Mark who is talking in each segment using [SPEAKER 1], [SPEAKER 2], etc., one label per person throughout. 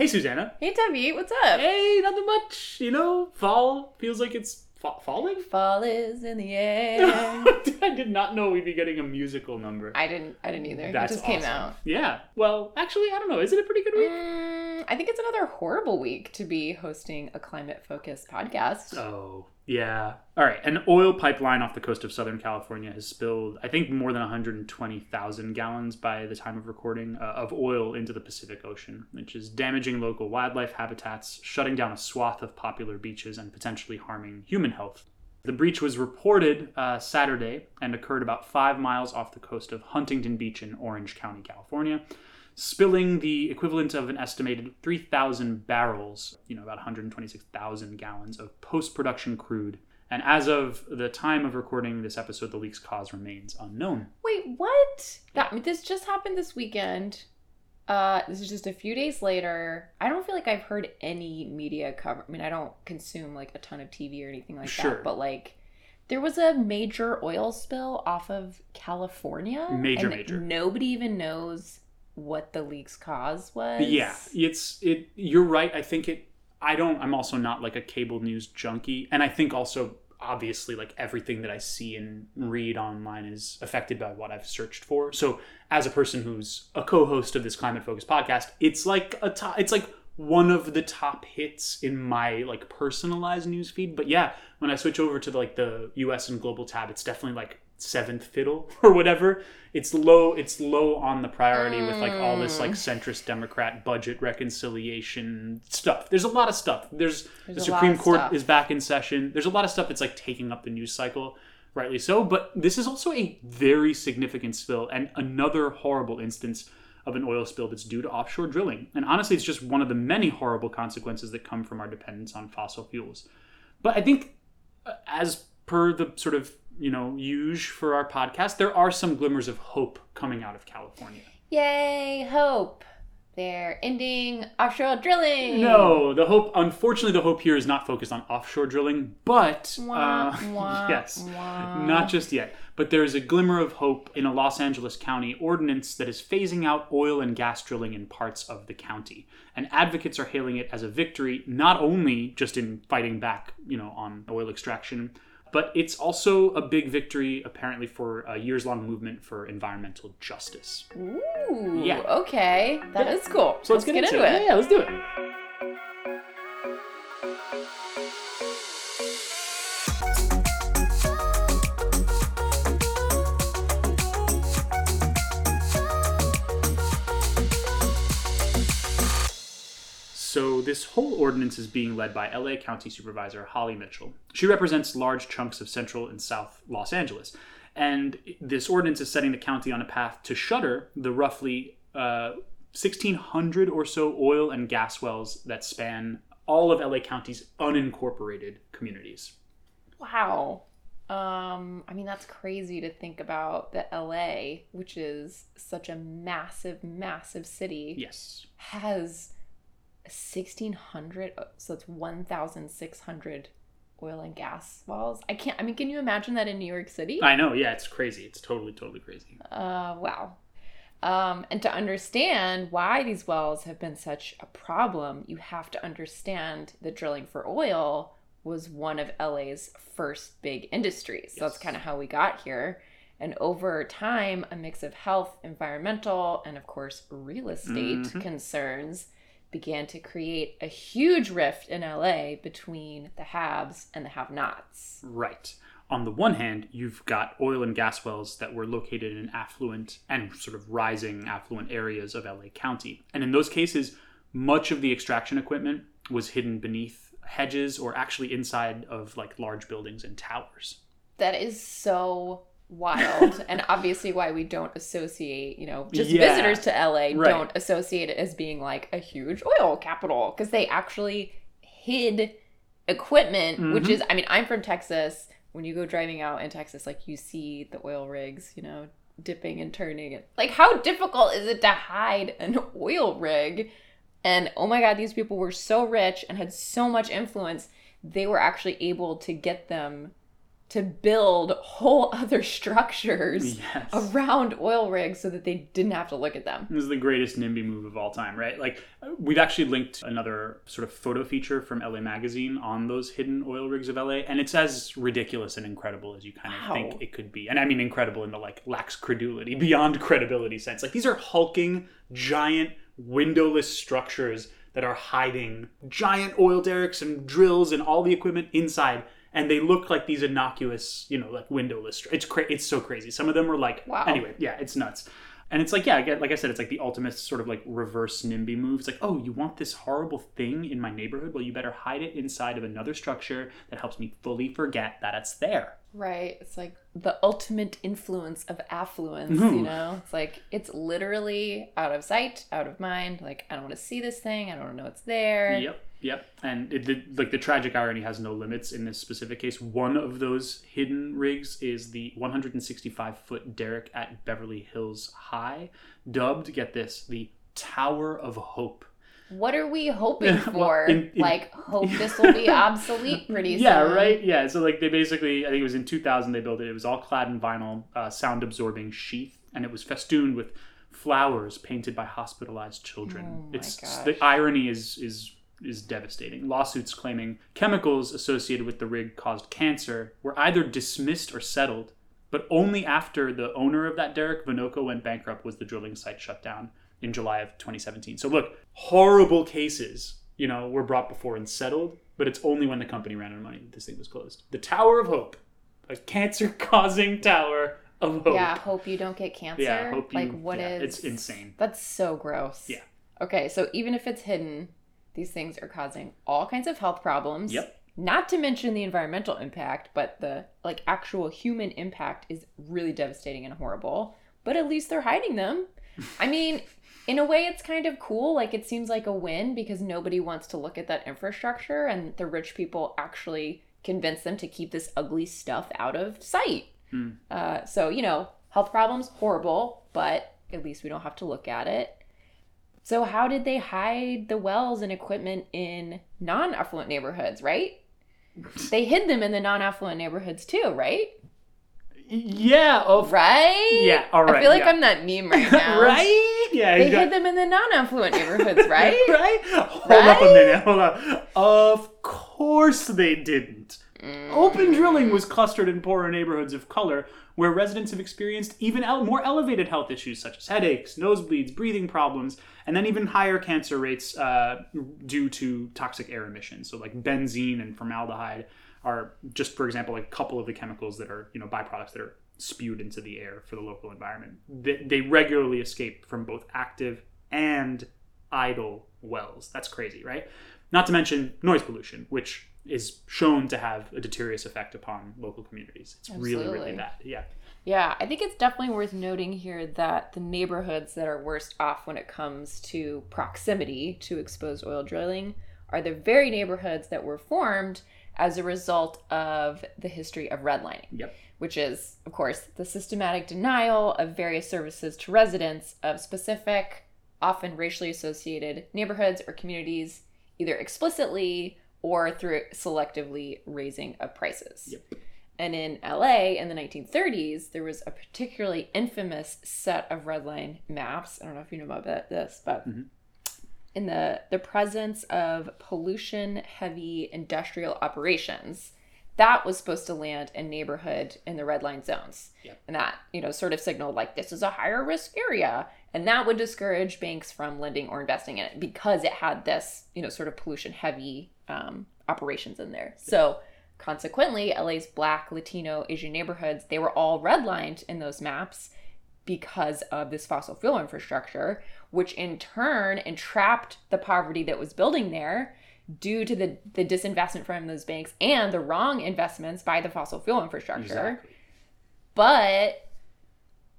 [SPEAKER 1] Hey, Susanna.
[SPEAKER 2] Hey, Debbie, what's up?
[SPEAKER 1] Hey, nothing much. You know, fall feels like it's fa- falling.
[SPEAKER 2] Fall is in the air.
[SPEAKER 1] I did not know we'd be getting a musical number.
[SPEAKER 2] I didn't. I didn't either.
[SPEAKER 1] That's
[SPEAKER 2] it just came out.
[SPEAKER 1] Yeah. Well, actually, I don't know. Is it a pretty good week?
[SPEAKER 2] Mm, I think it's another horrible week to be hosting a climate-focused podcast.
[SPEAKER 1] Oh, yeah. All right. An oil pipeline off the coast of Southern California has spilled, I think, more than 120,000 gallons by the time of recording uh, of oil into the Pacific Ocean, which is damaging local wildlife habitats, shutting down a swath of popular beaches, and potentially harming human health. The breach was reported uh, Saturday and occurred about five miles off the coast of Huntington Beach in Orange County, California spilling the equivalent of an estimated 3,000 barrels, you know, about 126,000 gallons of post production crude. And as of the time of recording this episode, the leak's cause remains unknown.
[SPEAKER 2] Wait, what? That this just happened this weekend. Uh, this is just a few days later. I don't feel like I've heard any media cover. I mean, I don't consume like a ton of TV or anything like
[SPEAKER 1] Sure.
[SPEAKER 2] that. But like, there was a major oil spill off of California.
[SPEAKER 1] Major,
[SPEAKER 2] and
[SPEAKER 1] major.
[SPEAKER 2] Nobody even knows what the leak's cause was.
[SPEAKER 1] Yeah, it's it. You're right. I think it. I don't. I'm also not like a cable news junkie, and I think also obviously like everything that I see and read online is affected by what I've searched for. So as a person who's a co-host of this climate focused podcast, it's like a top. It's like one of the top hits in my like personalized news feed. But yeah, when I switch over to like the U.S. and global tab, it's definitely like seventh fiddle or whatever. It's low. It's low on the priority with like all this like centrist Democrat budget reconciliation stuff. There's a lot of stuff. There's,
[SPEAKER 2] There's
[SPEAKER 1] the Supreme Court
[SPEAKER 2] stuff.
[SPEAKER 1] is back in session. There's a lot of stuff that's like taking up the news cycle, rightly so. But this is also a very significant spill and another horrible instance of an oil spill that's due to offshore drilling. And honestly, it's just one of the many horrible consequences that come from our dependence on fossil fuels. But I think, uh, as per the sort of you know use for our podcast, there are some glimmers of hope coming out of California.
[SPEAKER 2] Yay, hope. They're ending offshore drilling.
[SPEAKER 1] No, the hope. Unfortunately, the hope here is not focused on offshore drilling, but
[SPEAKER 2] Wah,
[SPEAKER 1] uh,
[SPEAKER 2] wah,
[SPEAKER 1] yes,
[SPEAKER 2] wah.
[SPEAKER 1] not just yet. But there is a glimmer of hope in a Los Angeles County ordinance that is phasing out oil and gas drilling in parts of the county, and advocates are hailing it as a victory, not only just in fighting back, you know, on oil extraction. But it's also a big victory, apparently, for a years long movement for environmental justice.
[SPEAKER 2] Ooh,
[SPEAKER 1] Yeah.
[SPEAKER 2] okay. that is
[SPEAKER 1] Yeah.
[SPEAKER 2] cool.
[SPEAKER 1] So let's, get, into, it. Yeah, yeah, let's do it. So this whole ordinance is being led by LA County Supervisor Holly Mitchell. She represents large chunks of central and south Los Angeles. And this ordinance is setting the county on a path to shutter the roughly uh, 1,600 or so oil and gas wells that span all of LA County's unincorporated communities.
[SPEAKER 2] Wow. Um, I mean, that's crazy to think about that LA, which is such a massive, massive city,
[SPEAKER 1] Yes.
[SPEAKER 2] has 1,600, so it's 1,600 oil and gas wells. I can't, I mean, can you imagine that in New York City?
[SPEAKER 1] I know, yeah, it's crazy. It's totally, totally crazy.
[SPEAKER 2] Uh, wow. Um, and to understand why these wells have been such a problem, you have to understand that drilling for oil was one of LA's first big industries. So that's kind of how we got here. And over time, a mix of health, environmental, and of course, real estate
[SPEAKER 1] Mhm.
[SPEAKER 2] concerns began to create a huge rift in LA between the haves and the have nots.
[SPEAKER 1] Right. On the one hand, you've got oil and gas wells that were located in affluent and sort of rising affluent areas of LA County. And in those cases, much of the extraction equipment was hidden beneath hedges or actually inside of like large buildings and towers.
[SPEAKER 2] That is so wild and obviously why we don't associate you know just
[SPEAKER 1] Yeah.
[SPEAKER 2] visitors to la
[SPEAKER 1] Right.
[SPEAKER 2] don't associate it as being like a huge oil capital because they actually hid equipment which
[SPEAKER 1] Mhm.
[SPEAKER 2] is i mean i'm from texas when you go driving out in texas like you see the oil rigs you know dipping and turning it like how difficult is it to hide an oil rig and oh my god these people were so rich and had so much influence they were actually able to get them to build whole other structures
[SPEAKER 1] Yes.
[SPEAKER 2] around oil rigs so that they didn't have to look at them.
[SPEAKER 1] This is the greatest NIMBY move of all time, right? Like, we've actually linked another sort of photo feature from LA Magazine on those hidden oil rigs of LA, and it's as ridiculous and incredible as you kind of
[SPEAKER 2] Wow.
[SPEAKER 1] think it could be. And I mean, incredible in the like lacks credulity, beyond credibility sense. Like, these are hulking, giant, windowless structures that are hiding giant oil derricks and drills and all the equipment inside. And they look like these innocuous, you know, like windowless. It's cra- It's so crazy. Some of them are like,
[SPEAKER 2] Wow.
[SPEAKER 1] anyway, yeah, it's nuts. And it's like, yeah, like I said, it's like the ultimate sort of like reverse NIMBY move. It's like, oh, you want this horrible thing in my neighborhood? Well, you better hide it inside of another structure that helps me fully forget that it's there.
[SPEAKER 2] Right. It's like the ultimate influence of affluence,
[SPEAKER 1] Mhm.
[SPEAKER 2] you know? It's like it's literally out of sight, out of mind. Like I don't want to see this thing. I don't wanna know it's there.
[SPEAKER 1] Yep, yep. And it, the, like the tragic irony has no limits in this specific case. One of those hidden rigs is the 165 foot derrick at Beverly Hills High, dubbed, get this, the Tower of Hope.
[SPEAKER 2] What are we hoping
[SPEAKER 1] Well,
[SPEAKER 2] for?
[SPEAKER 1] in- in-
[SPEAKER 2] like hope this will be obsolete pretty soon.
[SPEAKER 1] Yeah, right. Yeah. So like they basically, I think it was in 2000 they built it. It was all clad in vinyl, uh, sound absorbing sheath, and it was festooned with flowers painted by hospitalized children.
[SPEAKER 2] Oh
[SPEAKER 1] it's
[SPEAKER 2] gosh.
[SPEAKER 1] the irony is is is devastating. Lawsuits claiming chemicals associated with the rig caused cancer were either dismissed or settled, but only after the owner of that derrick, Venoco, went bankrupt was the drilling site shut down in July of 2017. So look, horrible cases, you know, were brought before and settled, but it's only when the company ran out of money that this thing was closed. The Tower of Hope, a cancer-causing tower of hope.
[SPEAKER 2] Yeah, hope you don't get cancer.
[SPEAKER 1] Yeah, hope you.
[SPEAKER 2] like what is?
[SPEAKER 1] yeah, It's insane.
[SPEAKER 2] That's so gross.
[SPEAKER 1] Yeah.
[SPEAKER 2] Okay, so even if it's hidden, these things are causing all kinds of health problems.
[SPEAKER 1] Yep.
[SPEAKER 2] Not to mention the environmental impact, but the like actual human impact is really devastating and horrible. But at least they're hiding them. I mean, in a way it's kind of cool. Like it seems like a win because nobody wants to look at that infrastructure and the rich people actually convince them to keep this ugly stuff out of sight.
[SPEAKER 1] Hmm.
[SPEAKER 2] Uh, so, you know, health problems, horrible, but at least we don't have to look at it. So, how did they hide the wells and equipment in non affluent neighborhoods, right? They hid them in the non affluent neighborhoods too, right?
[SPEAKER 1] Yeah. Oh.
[SPEAKER 2] Right?
[SPEAKER 1] Yeah. All right.
[SPEAKER 2] I feel like
[SPEAKER 1] yeah.
[SPEAKER 2] I'm that meme right now.
[SPEAKER 1] right? Yeah.
[SPEAKER 2] They
[SPEAKER 1] got-
[SPEAKER 2] hid them in the non affluent neighborhoods, right?
[SPEAKER 1] right? Hold up a minute. Hold up. Of course they didn't. Open drilling was clustered in poorer neighborhoods of color where residents have experienced even el- more elevated health issues such as headaches, nosebleeds, breathing problems, and then even higher cancer rates uh, due to toxic air emissions. So, like benzene and formaldehyde are just, for example, like a couple of the chemicals that are, you know, byproducts that are spewed into the air for the local environment. They, they regularly escape from both active and idle wells. That's crazy, right? Not to mention noise pollution, which is shown to have a deleterious effect upon local communities. It's really, really
[SPEAKER 2] Absolutely.
[SPEAKER 1] bad. Yeah.
[SPEAKER 2] Yeah, I think it's definitely worth noting here that the neighborhoods that are worst off when it comes to proximity to exposed oil drilling are the very neighborhoods that were formed as a result of the history of redlining,
[SPEAKER 1] Yep.
[SPEAKER 2] which is, of course, the systematic denial of various services to residents of specific, often racially associated neighborhoods or communities, either explicitly or through selectively raising of prices.
[SPEAKER 1] Yep.
[SPEAKER 2] And in LA in the 1930s, there was a particularly infamous set of red line maps. I don't know if you know about this, but
[SPEAKER 1] Mhm.
[SPEAKER 2] in the the presence of pollution heavy industrial operations, that was supposed to land a neighborhood in the red line zones.
[SPEAKER 1] Yep.
[SPEAKER 2] And that, you know, sort of signaled like this is a higher risk area. And that would discourage banks from lending or investing in it because it had this, you know, sort of pollution heavy um, operations in there. So consequently, LA's black, Latino, Asian neighborhoods, they were all redlined in those maps because of this fossil fuel infrastructure, which in turn entrapped the poverty that was building there due to the, the disinvestment from those banks and the wrong investments by the fossil fuel infrastructure.
[SPEAKER 1] Exactly.
[SPEAKER 2] But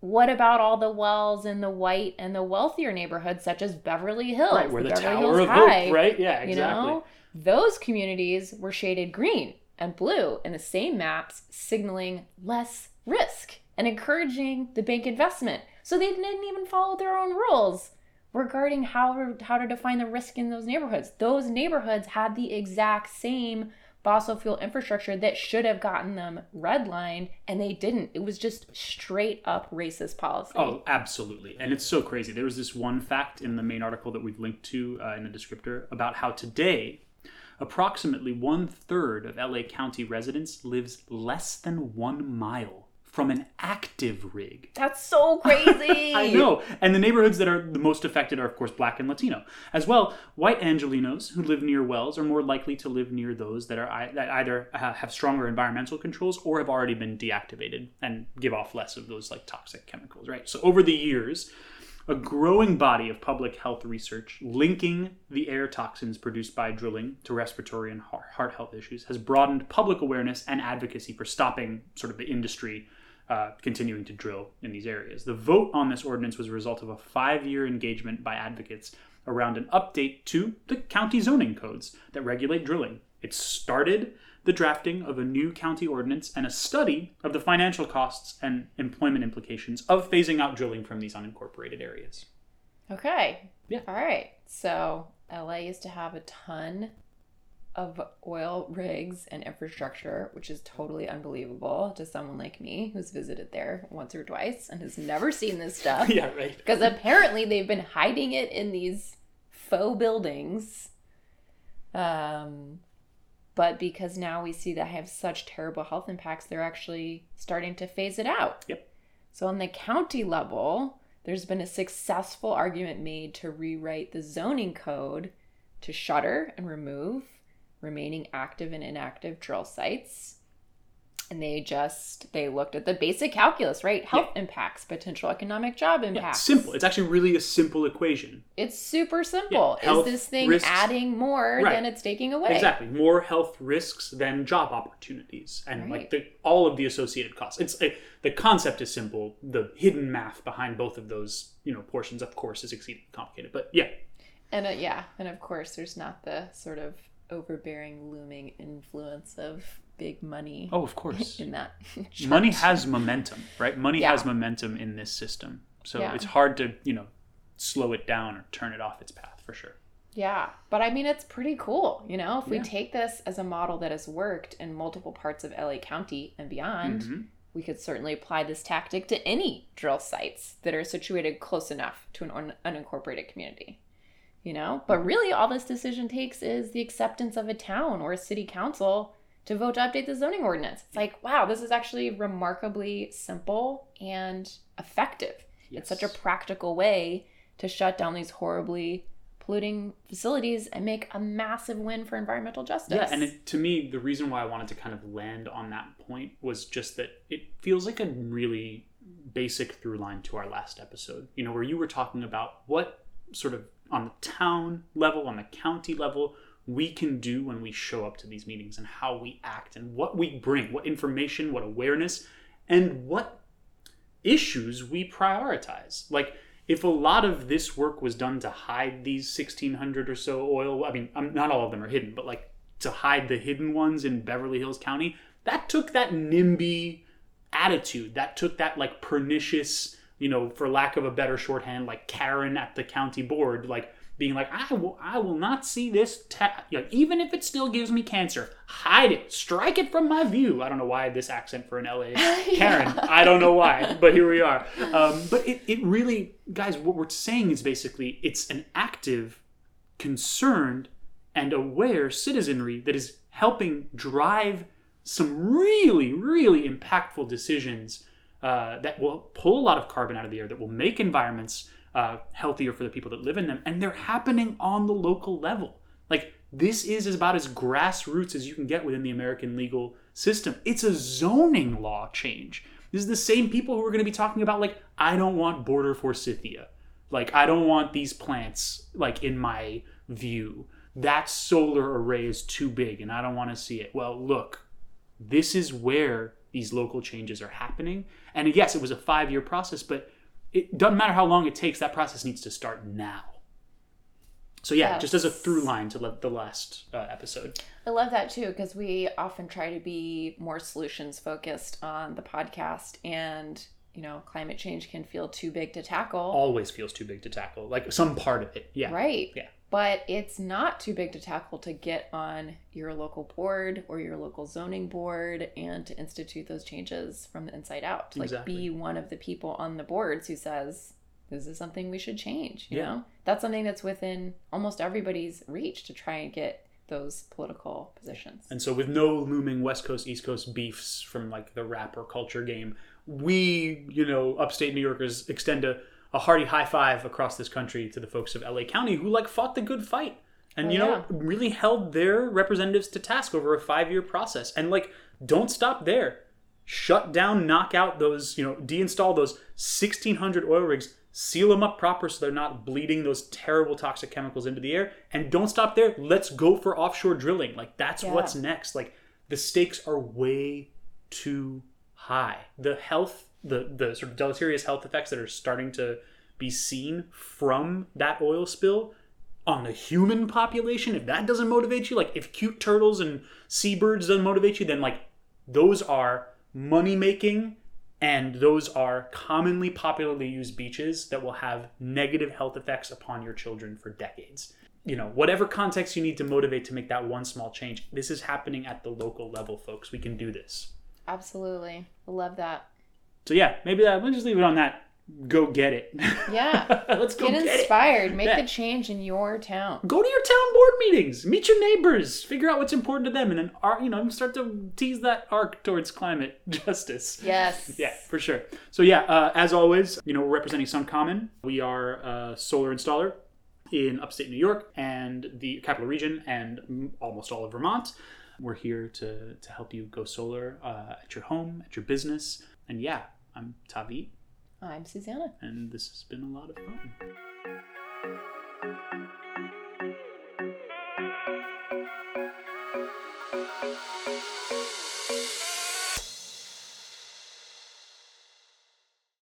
[SPEAKER 2] what about all the wells in the white and the wealthier neighborhoods, such as Beverly Hills?
[SPEAKER 1] Right, where the,
[SPEAKER 2] Beverly
[SPEAKER 1] Tower
[SPEAKER 2] Hills
[SPEAKER 1] of
[SPEAKER 2] High,
[SPEAKER 1] Hope, right? Yeah, exactly.
[SPEAKER 2] You know, those communities were shaded green and blue in the same maps, signaling less risk and encouraging the bank investment. So they didn't even follow their own rules regarding how how to define the risk in those neighborhoods. Those neighborhoods had the exact same fossil fuel infrastructure that should have gotten them redlined and they didn't. It was just straight up racist policy.
[SPEAKER 1] Oh, absolutely. And it's so crazy. There was this one fact in the main article that we've linked to uh, in the descriptor about how today approximately one third of LA County residents lives less than one mile from an active rig.
[SPEAKER 2] That's so crazy.
[SPEAKER 1] I know. And the neighborhoods that are the most affected are, of course, black and Latino. As well, white Angelenos who live near wells are more likely to live near those that are that either uh, have stronger environmental controls or have already been deactivated and give off less of those like toxic chemicals, right? So over the years, a growing body of public health research linking the air toxins produced by drilling to respiratory and heart health issues has broadened public awareness and advocacy for stopping sort of the industry uh, continuing to drill in these areas. The vote on this ordinance was a result of a five year engagement by advocates around an update to the county zoning codes that regulate drilling. It started the drafting of a new county ordinance and a study of the financial costs and employment implications of phasing out drilling from these unincorporated areas.
[SPEAKER 2] Okay.
[SPEAKER 1] Yeah.
[SPEAKER 2] All right. So LA used to have a ton of oil rigs and infrastructure, which is totally unbelievable to someone like me who's visited there once or twice and has never seen this stuff.
[SPEAKER 1] yeah, right.
[SPEAKER 2] Because apparently they've been hiding it in these faux buildings. Um, but because now we see that have such terrible health impacts, they're actually starting to phase it out.
[SPEAKER 1] Yep.
[SPEAKER 2] So on the county level, there's been a successful argument made to rewrite the zoning code to shutter and remove remaining active and inactive drill sites and they just they looked at the basic calculus right? Health yeah. impacts potential economic job impacts.
[SPEAKER 1] yeah, simple. It's actually really a simple equation.
[SPEAKER 2] It's super simple. Yeah, is this thing risks, adding more right. than it's taking away?
[SPEAKER 1] Exactly. More health risks than job opportunities and right. like the all of the associated costs. It's a, the concept is simple. The hidden math behind both of those you know portions of course is exceedingly complicated but yeah.
[SPEAKER 2] And uh, yeah and of course there's not the sort of overbearing looming influence of big money.
[SPEAKER 1] Oh, of course.
[SPEAKER 2] In that.
[SPEAKER 1] money has momentum, right? Money yeah. has momentum in this system. So yeah. it's hard to, you know, slow it down or turn it off its path for sure.
[SPEAKER 2] Yeah, but I mean, it's pretty cool, you know. If we yeah. take this as a model that has worked in multiple parts of LA County and beyond, mm-hmm. we could certainly apply this tactic to any drill sites that are situated close enough to an un- unincorporated community you know? But really, all this decision takes is the acceptance of a town or a city council to vote to update the zoning ordinance. It's like, wow, this is actually remarkably simple and effective. Yes. It's such a practical way to shut down these horribly polluting facilities and make a massive win for environmental justice.
[SPEAKER 1] Yeah, and it, to me, the reason why I wanted to kind of land on that point was just that it feels like a really basic through line to our last episode. You know, where you were talking about what sort of on the town level, on the county level, we can do when we show up to these meetings and how we act and what we bring, what information, what awareness, and what issues we prioritize. Like, if a lot of this work was done to hide these 1600 or so oil, I mean, um, not all of them are hidden, but like to hide the hidden ones in Beverly Hills County, that took that NIMBY attitude, that took that like pernicious you know, for lack of a better shorthand, like Karen at the county board, like being like, I will, I will not see this, ta- even if it still gives me cancer, hide it, strike it from my view. I don't know why this accent for an LA Karen. yeah. I don't know why, but here we are. Um, but it, it really, guys, what we're saying is basically it's an active, concerned, and aware citizenry that is helping drive some really, really impactful decisions uh, that will pull a lot of carbon out of the air, that will make environments uh, healthier for the people that live in them. And they're happening on the local level. Like, this is about as grassroots as you can get within the American legal system. It's a zoning law change. This is the same people who are going to be talking about, like, I don't want border forsythia. Like, I don't want these plants, like, in my view. That solar array is too big and I don't want to see it. Well, look, this is where these local changes are happening. And yes, it was a five year process, but it doesn't matter how long it takes, that process needs to start now. So yeah, yes. just as a through line to the last uh, episode.
[SPEAKER 2] I love that too because we often try to be more solutions focused on the podcast, and you know, climate change can feel too big to tackle.
[SPEAKER 1] Always feels too big to tackle, like some part of it. Yeah.
[SPEAKER 2] Right.
[SPEAKER 1] Yeah.
[SPEAKER 2] But it's not too big to tackle to get on your local board or your local zoning board and to institute those changes from the inside out. Like be one of the people on the boards who says this is something we should change, you
[SPEAKER 1] Yeah.
[SPEAKER 2] know? That's something that's within almost everybody's reach to try and get those political positions.
[SPEAKER 1] And so, with no looming West Coast East Coast beefs from like the rap or culture game, we, you know, upstate New Yorkers extend a, a hearty high five across this country to the folks of LA County who like fought the good fight and,
[SPEAKER 2] Oh,
[SPEAKER 1] you know,
[SPEAKER 2] yeah.
[SPEAKER 1] really held their representatives to task over a five year process. And like, don't stop there. Shut down, knock out those, you know, deinstall those 1,600 oil rigs, seal them up proper so they're not bleeding those terrible toxic chemicals into the air. And don't stop there. Let's go for offshore drilling. Like, that's
[SPEAKER 2] Yeah.
[SPEAKER 1] what's next. Like, the stakes are way too high. The health, the, the sort of deleterious health effects that are starting to be seen from that oil spill on the human population, if that doesn't motivate you, like if cute turtles and seabirds doesn't motivate you, then like those are money making and those are commonly popularly used beaches that will have negative health effects upon your children for decades. You know, whatever context you need to motivate to make that one small change, this is happening at the local level, folks. We can do this.
[SPEAKER 2] Absolutely. Love that.
[SPEAKER 1] So yeah, maybe that. Let's just leave it on that. Go get it.
[SPEAKER 2] Yeah.
[SPEAKER 1] Let's go
[SPEAKER 2] Get
[SPEAKER 1] get it.
[SPEAKER 2] inspired. Make
[SPEAKER 1] Yeah.
[SPEAKER 2] the change in your town.
[SPEAKER 1] Go to your town board meetings. Meet your neighbors. Figure out what's important to them, and then ar- you know start to tease that arc towards climate justice.
[SPEAKER 2] Yes.
[SPEAKER 1] Yeah, for sure. So yeah, uh, as always, you know we're representing SunCommon. We are a solar installer in upstate New York and the capital region and almost all of Vermont. We're here to to help you go solar uh, at your home, at your business, and yeah, I'm Tavi.
[SPEAKER 2] I'm Susanna.
[SPEAKER 1] And this has been a lot of fun.